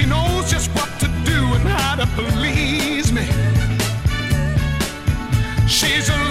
She knows just what to do and how to please me. She's a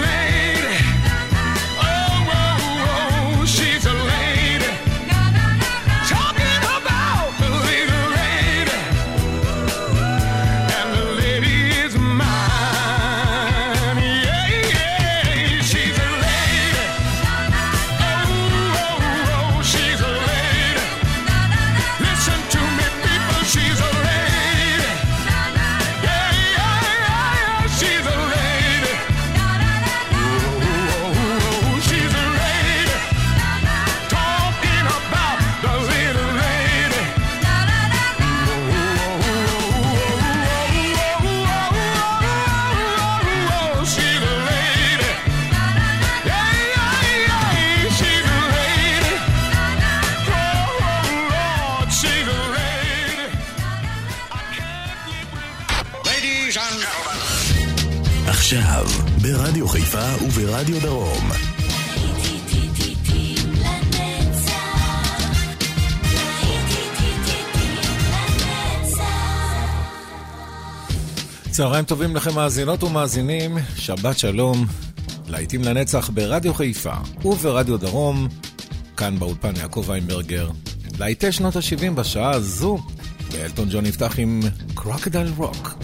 בחיפה וברדיו דרום. צהריים טובים לכם מאזינות ומאזינים, שבת שלום, להיטים לנצח ברדיו חיפה וברדיו דרום, כאן באולפן יעקב איינברגר. להיטי שנות ה-70 בשעה הזו, ואלטון ג'ון נפתח עם קרוקדל רוק.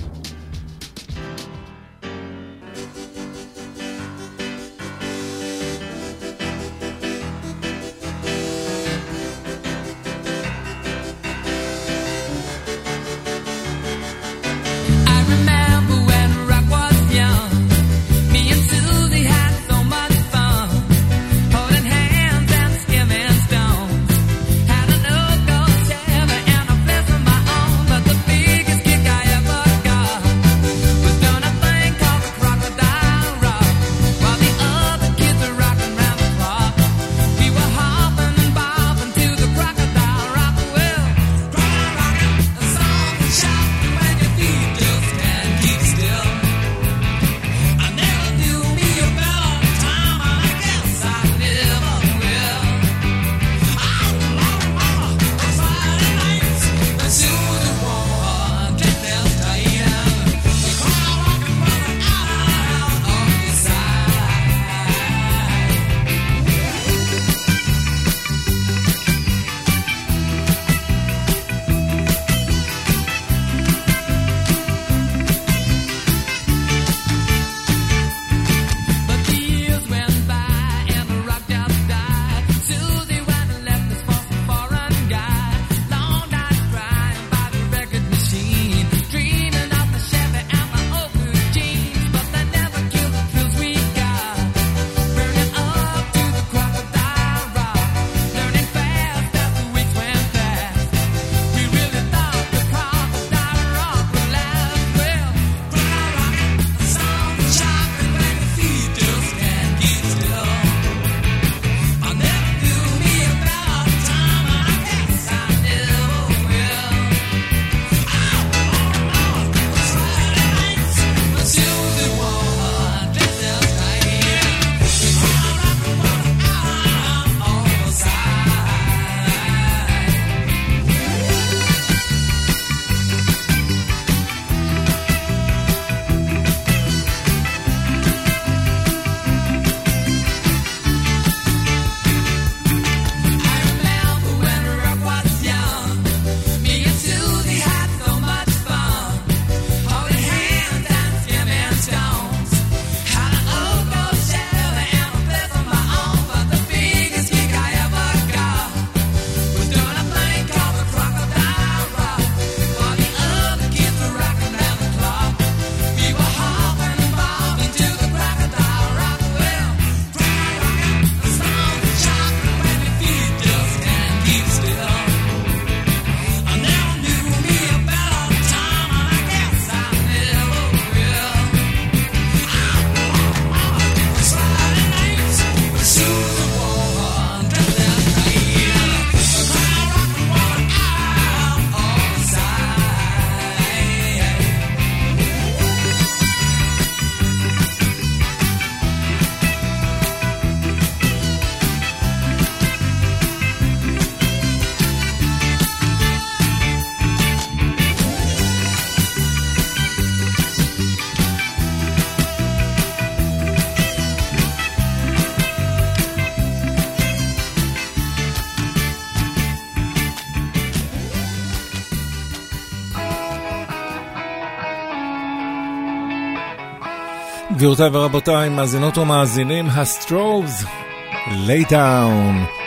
גבירותיי ורבותיי, מאזינות ומאזינים, הסטרובס, לייטאון.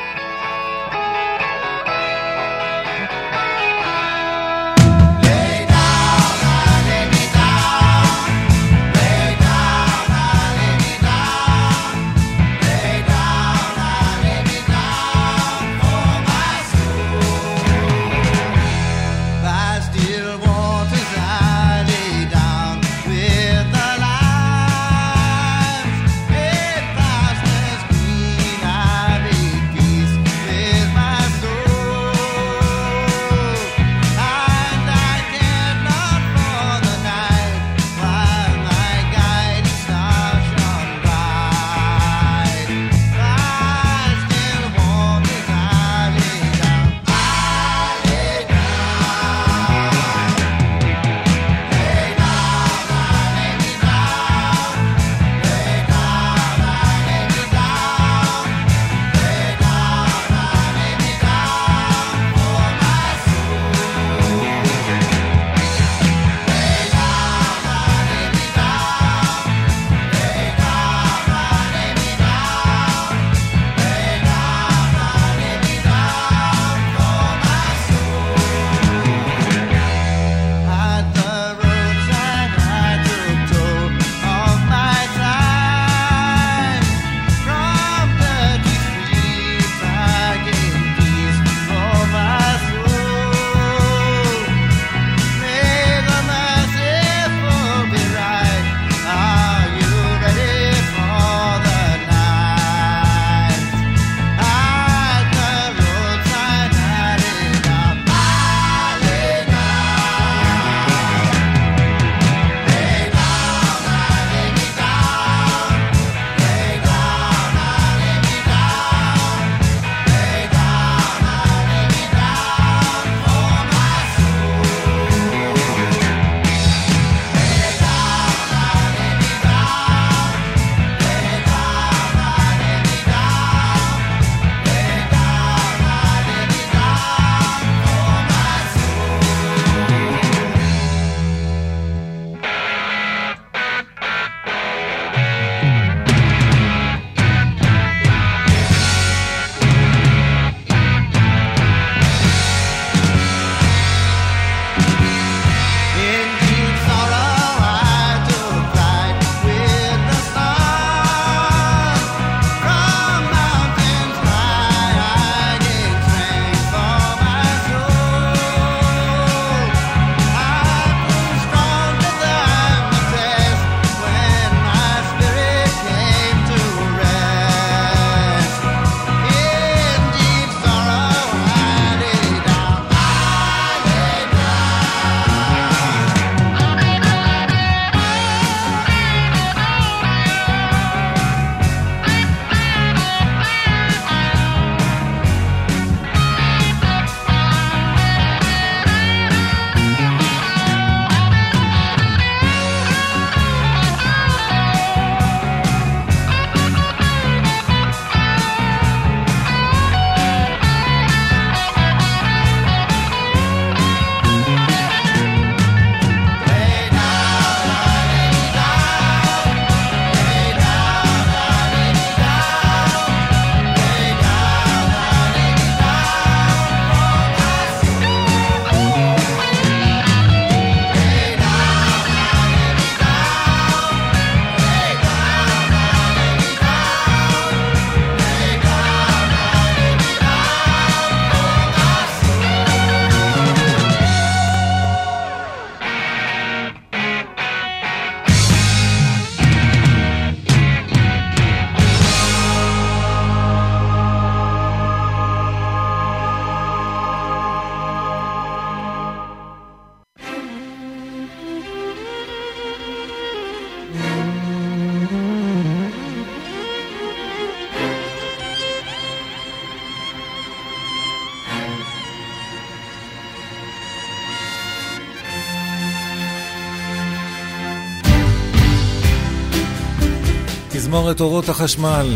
לשמור את אורות החשמל.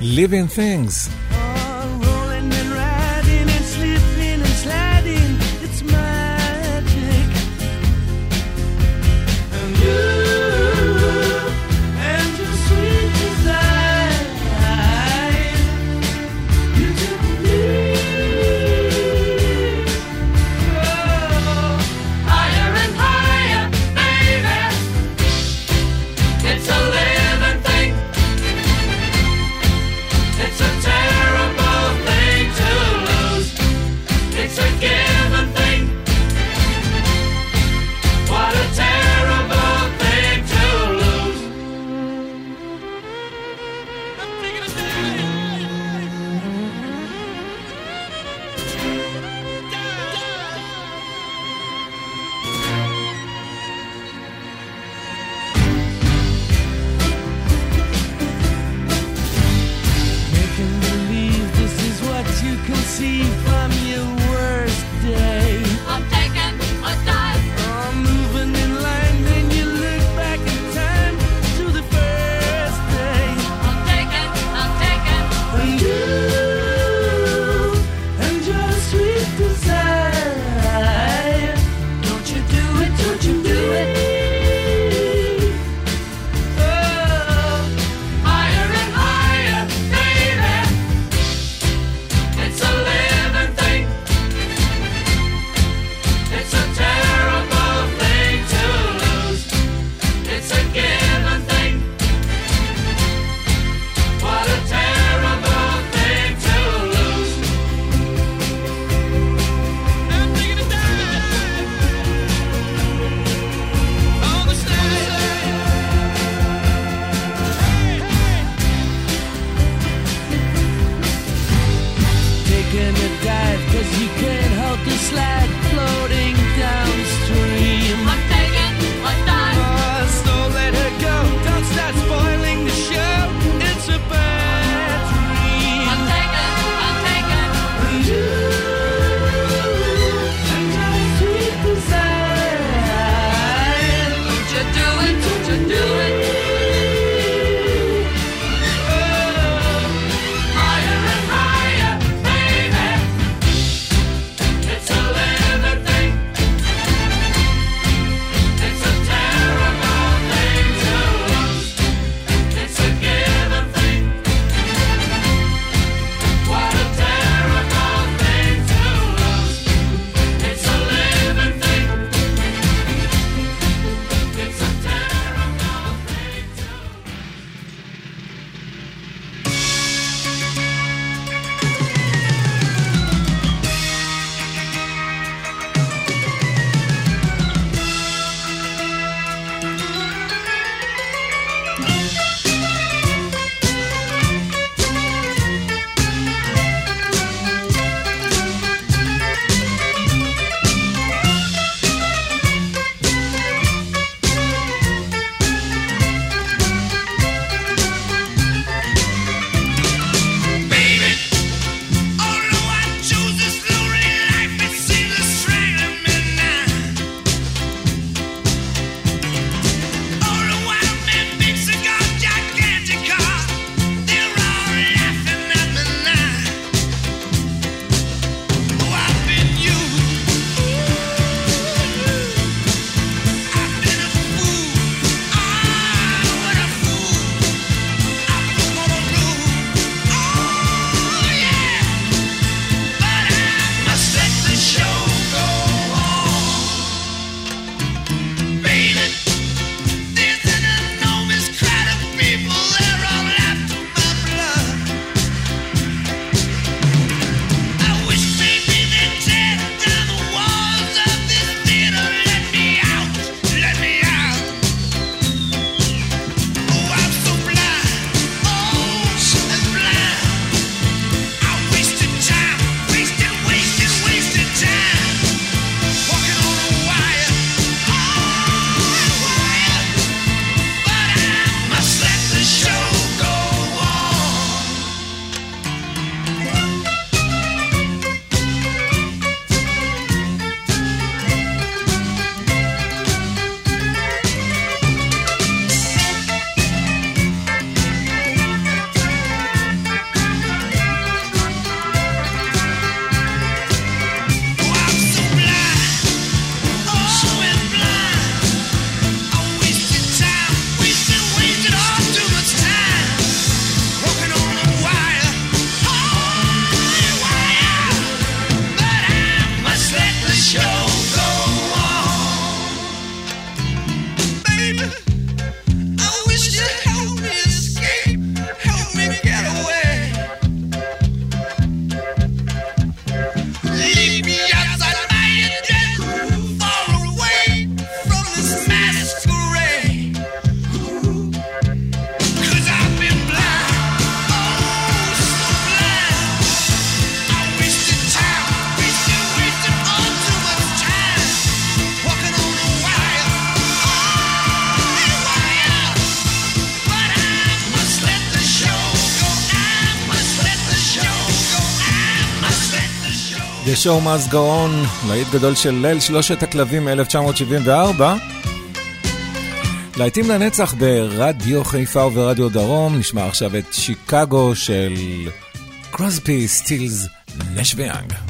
Living Things show must go on, להיט גדול של ליל שלושת הכלבים מ-1974. להיטים לנצח ברדיו חיפה וברדיו דרום, נשמע עכשיו את שיקגו של קרוספי סטילס נשוויאנג.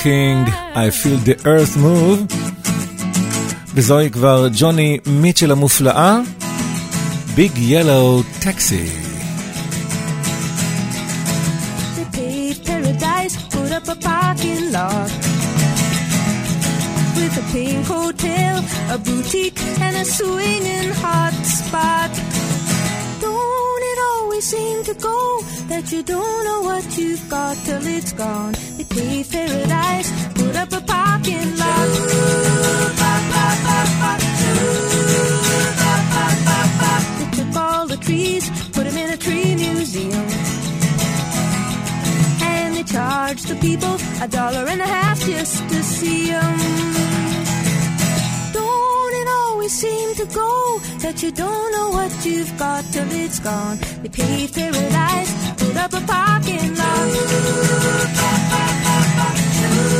קרול קינג, I feel the earth move. וזוהי כבר ג'וני מיטשל המופלאה, ביג ילו טקסי. They paved paradise, put up a parking lot. With a pink hotel, a boutique, and a swinging hot spot. Don't it always seem to go that you don't know what you've got till it's gone? Paved paradise, put up a parking lot. They took all the trees, put them in a tree museum. And they charged the people a dollar and a half just to see them. Don't it always seem to go that you don't know what you've got till it's gone? They paved paradise, put up a parking lot.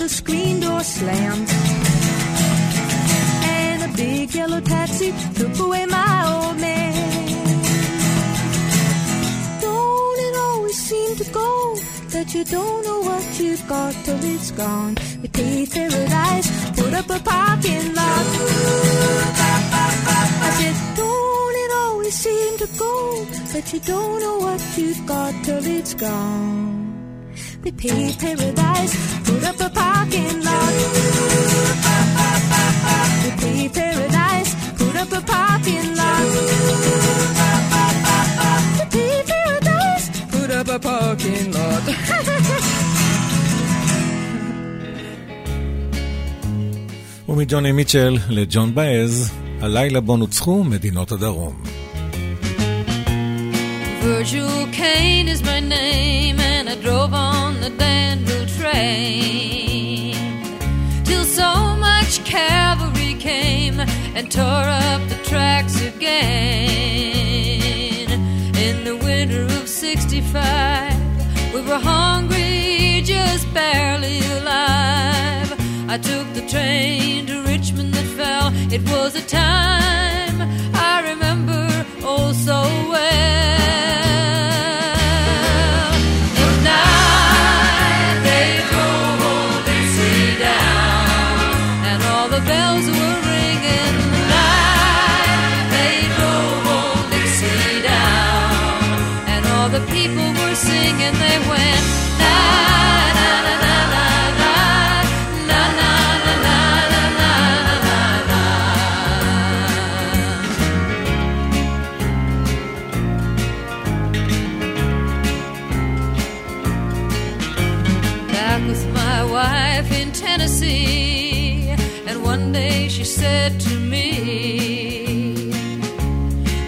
the screen door slammed. And a big yellow taxi took away my old man. Don't it always seem to go that you don't know what you've got till it's gone? We paved paradise, put up a parking lot. I said, don't it always seem to go that you don't know what you've got till it's gone? We paved paradise, put up a parking lot. We paved paradise, put up a parking lot. We paved paradise, put up a parking lot. ומג'וני מיטשל לג'ון באז, הלילה בו נוצחו מדינות הדרום. Virgil Caine is my name, and I drove on the Danville train till Stoneman's cavalry came and tore up the tracks again. In the winter of '65, we were hungry, just barely alive. I took the train to Richmond that fell. It was a time I remember oh so well. Said to me,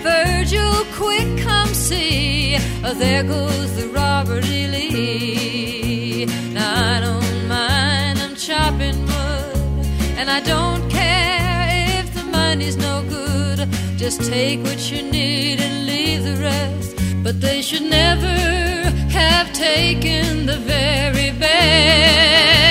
Virgil, quick, come see, oh, there goes the Robert E. Lee. Now I don't mind, I'm chopping wood, and I don't care if the money's no good. Just take what you need and leave the rest. But they should never have taken the very best.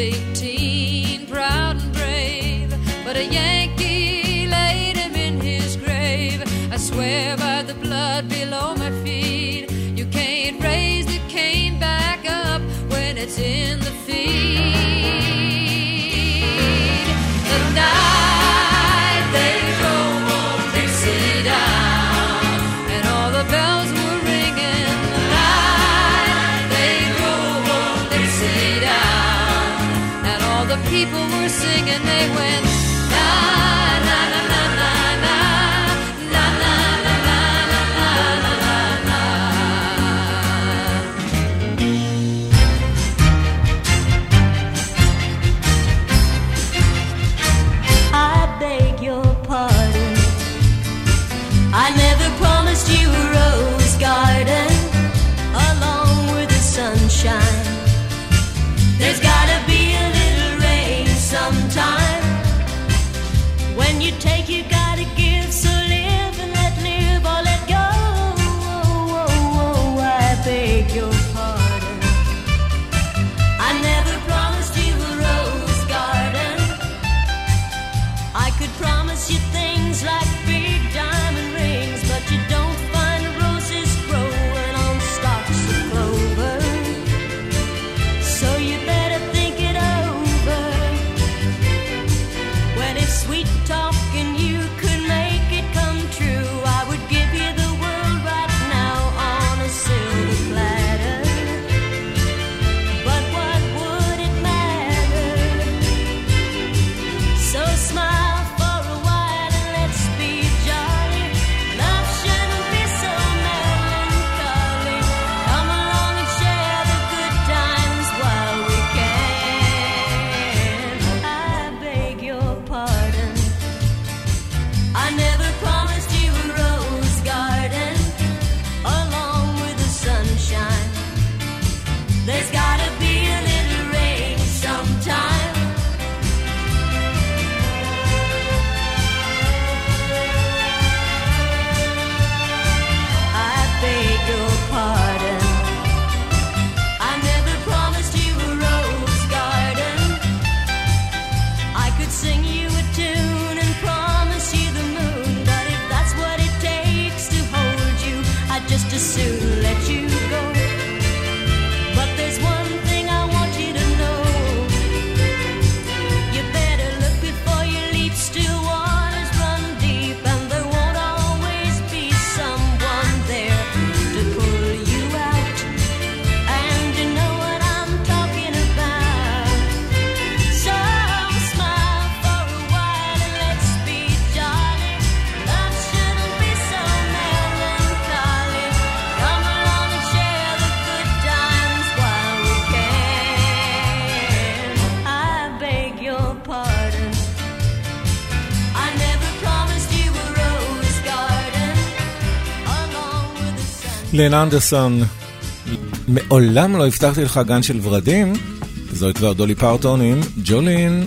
eighteen, proud and brave, but a Yankee laid him in his grave. I swear by the blood below my feet, you can't raise the Caine back up when it's in the were singing, they went. take, you guys. לין אנדרסון, מעולם לא הבטחתי לך גן של ורדים, זוהי כבר דולי פרטון עם ג'ולין.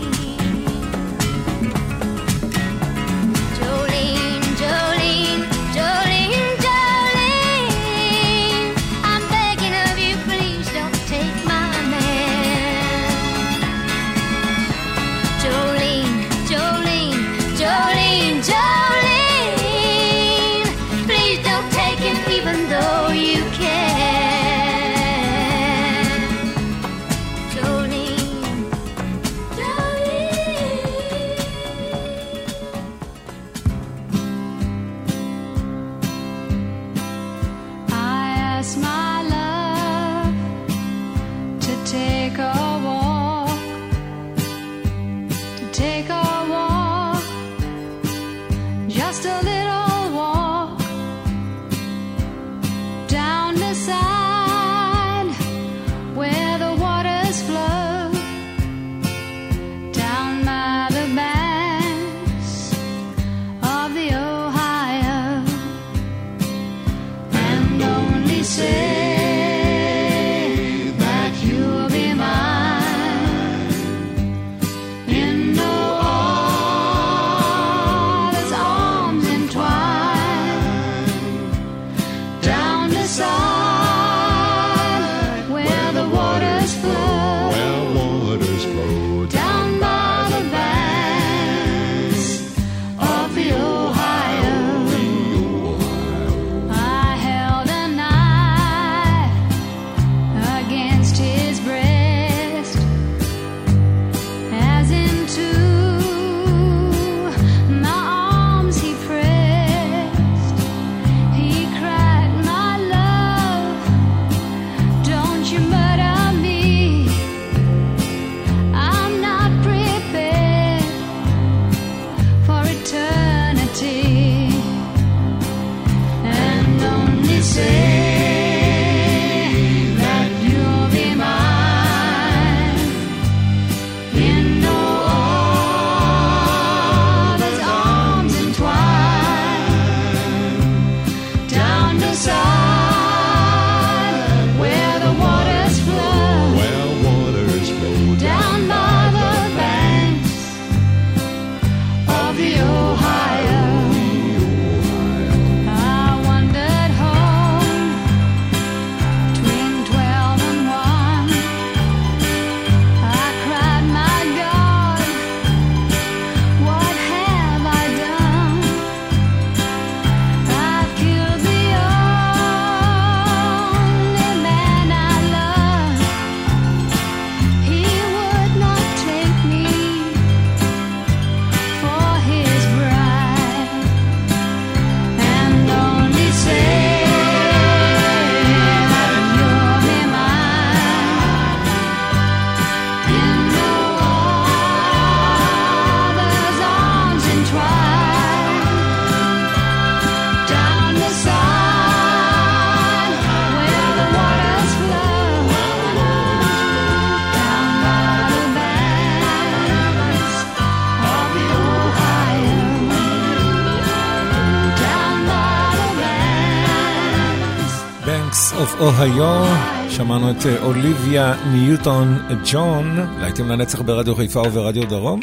אוהיו, שמענו את אה, אוליביה ניוטון ג'ון, להיטים לנצח ברדיו חיפה וברדיו דרום.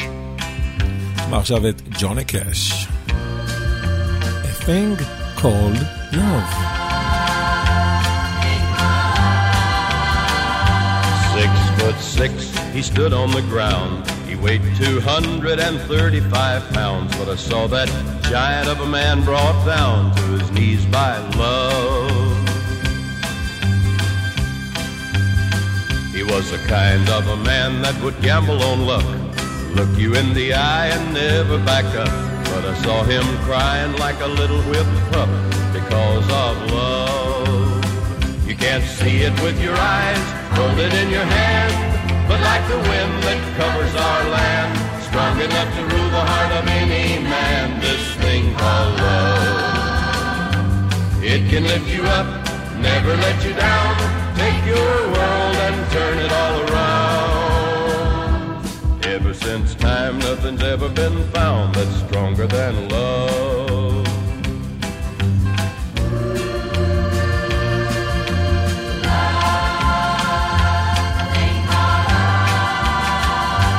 נשמע עכשיו את ג'וני קאש. A thing called love. Six foot six, he stood on the ground. He weighed 235 pounds, but I saw that giant of a man brought down to his knees by love. He was the kind of a man that would gamble on luck, look you in the eye and never back up. But I saw him crying like a little whipped pup because of love. You can't see it with your eyes, hold it in your hand, but like the wind that covers our land, strong enough to rule the heart of any man, this thing called love. It can lift you up, never let you down, take your world turn it all around. Ever since time, nothing's ever been found that's stronger than love.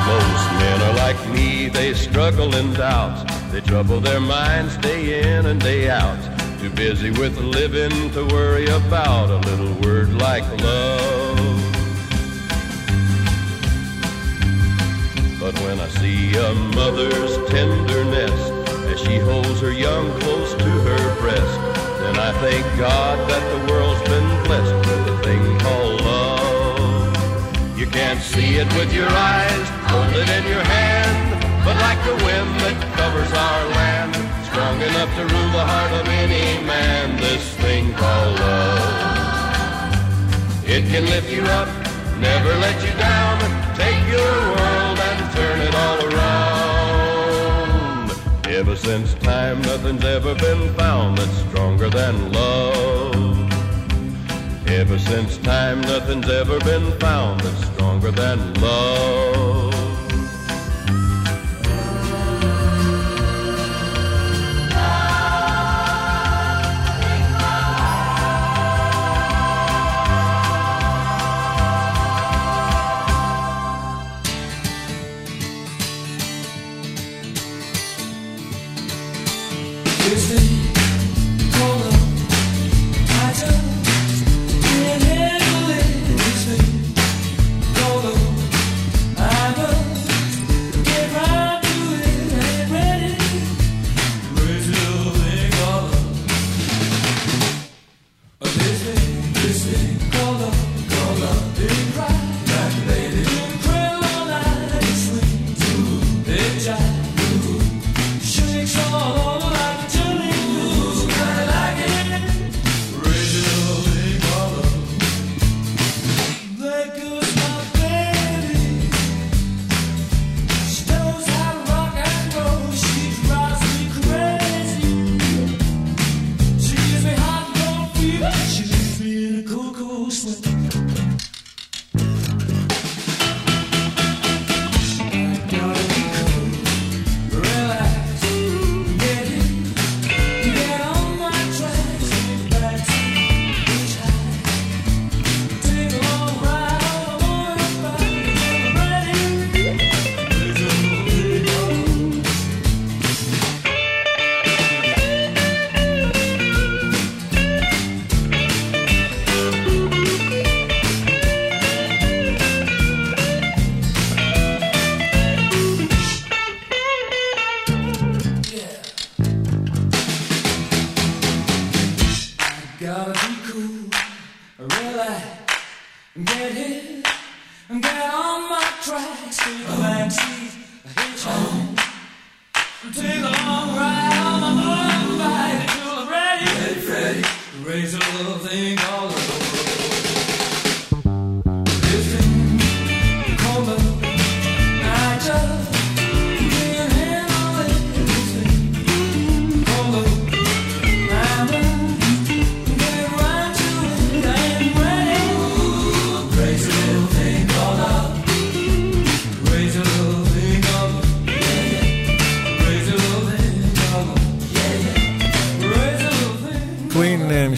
Most men are like me, they struggle in doubts. They trouble their minds day in and day out. Too busy with living to worry about a little word like love. But when I see a mother's tenderness as she holds her young close to her breast, then I thank God that the world's been blessed with a thing called love. You can't see it with your eyes, hold it in your hand, but like the wind that covers our land, strong enough to rule the heart of any man, this thing called love. It can lift you up, never let you down, take your world Ever since time, nothing's ever been found that's stronger than love. Ever since time, nothing's ever been found that's stronger than love.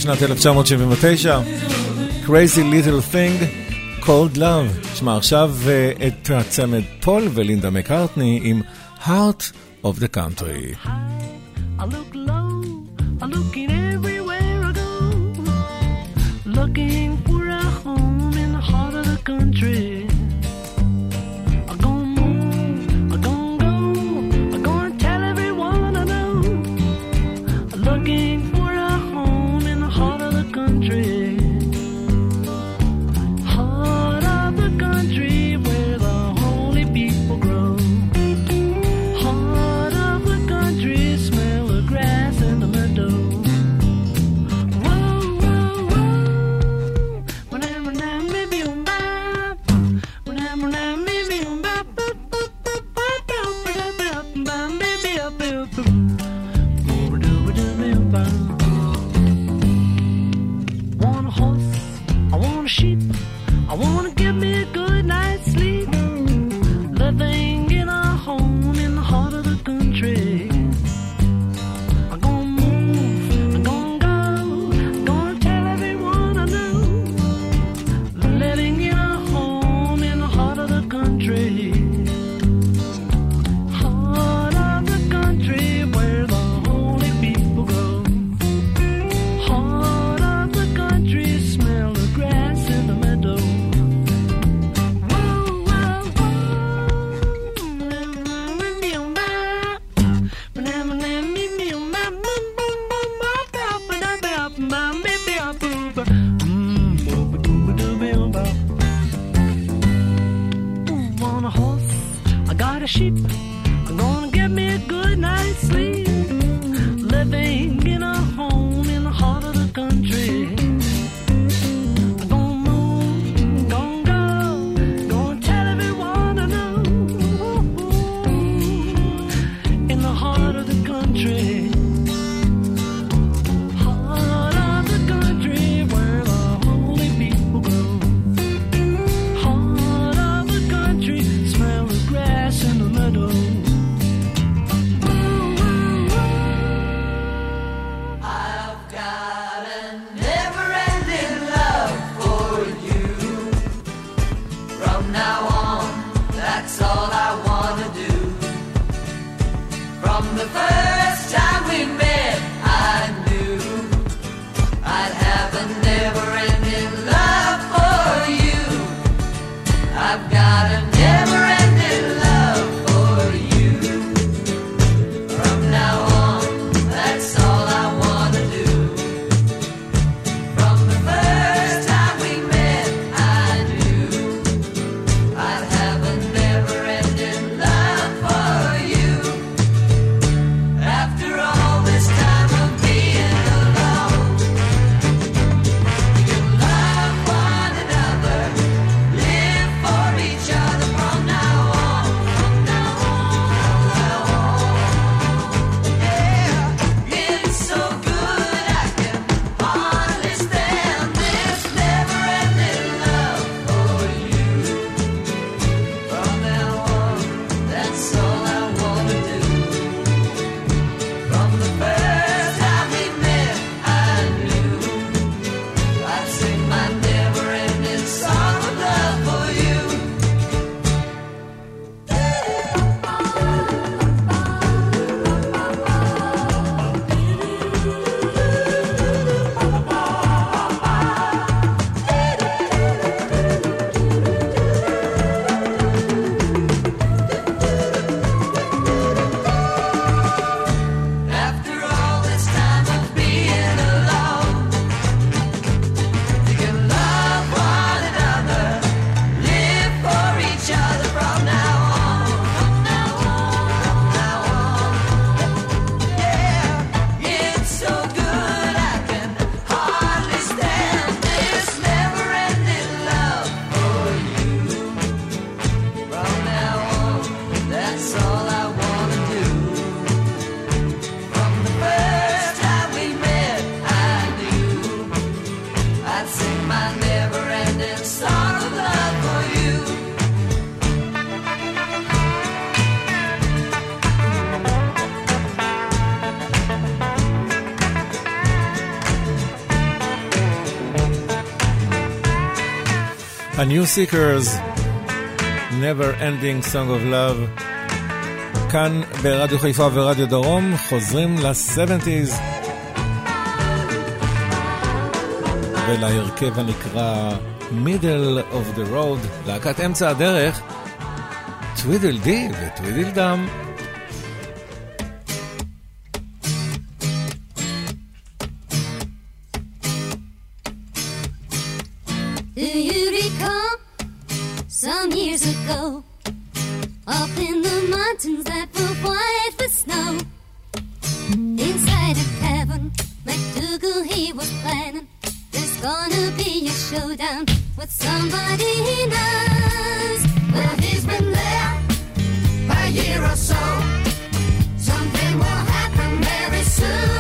משנת 1979, Crazy Little Thing, Cold Love. שמע, עכשיו את הצמד פול ולינדה מקארטני עם Heart of the Country. Heart. A New Seekers, Never Ending Song of Love. כאן ברדיו חיפה ורדיו דרום, חוזרים ל-70's. ולהרכב הנקרא Middle of the Road, להקת אמצע הדרך, טווידל די וטווידל דם. ago. Up in the mountains that were white with snow. Inside a cavern, MacDougall he was planning. There's gonna be a showdown with somebody he knows. Well, he's been there a year or so. Something will happen very soon.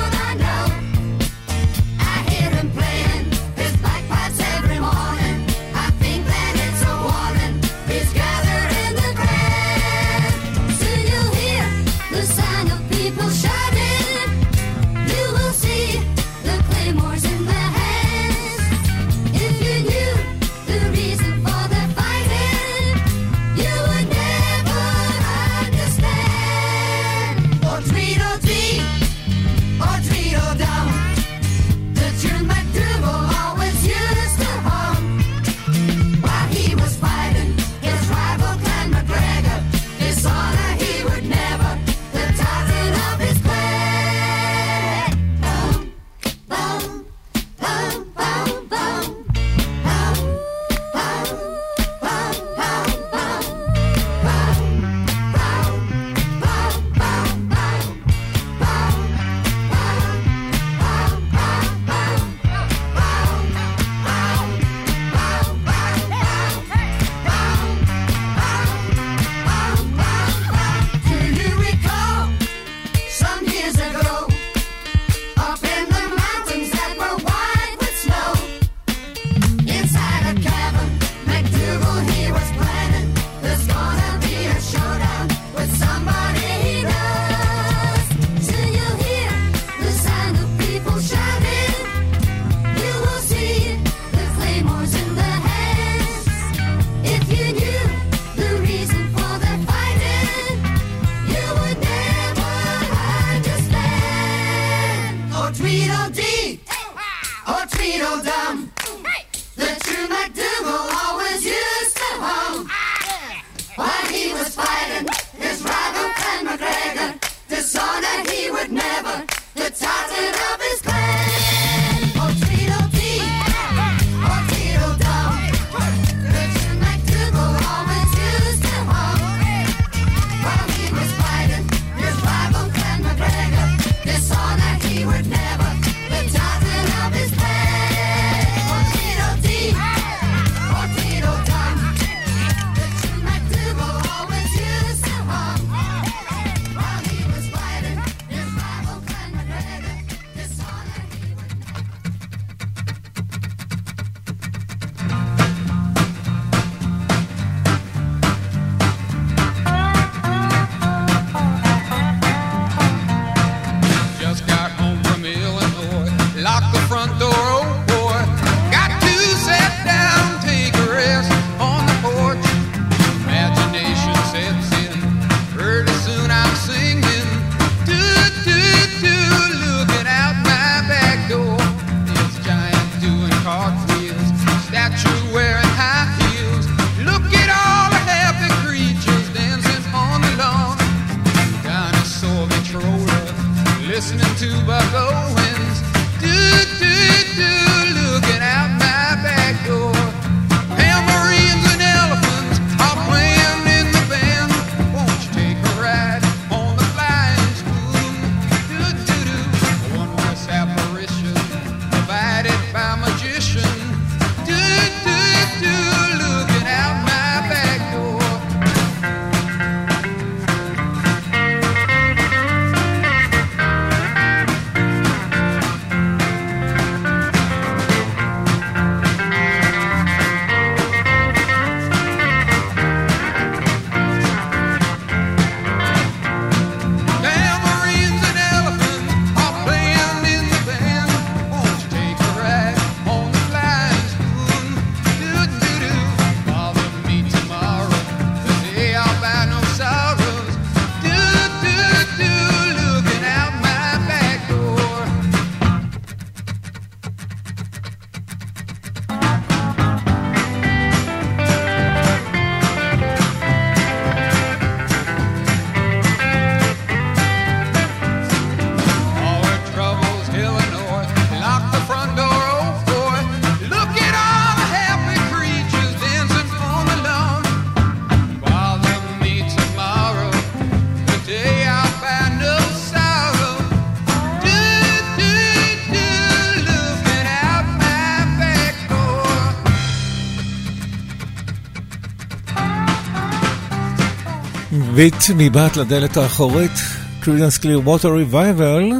ביט מבעט לדלת האחורית, קרידנס קליר ווטר ריבייבל.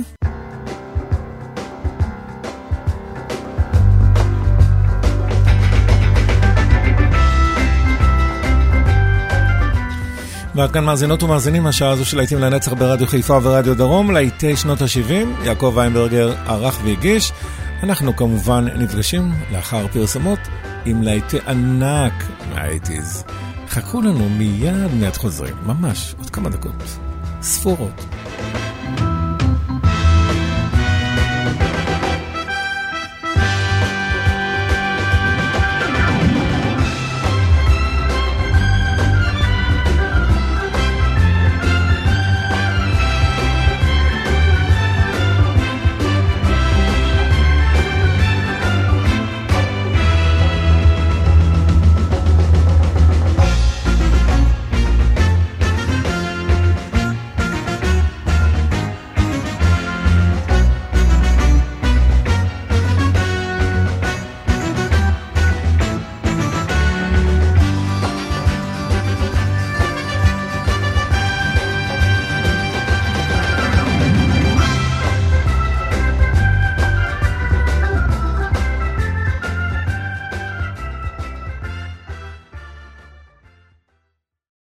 וכאן מאזינות ומאזינים, השעה הזו של להיטים לנצח ברדיו חיפה ורדיו דרום, להיטי שנות ה-70, יעקב ויינברגר ערך והגיש. אנחנו כמובן נפגשים לאחר פרסומות עם להיטי ענק מהאייטיז. חכו לנו מיד מיד חוזרים, ממש, עוד כמה דקות. ספורות.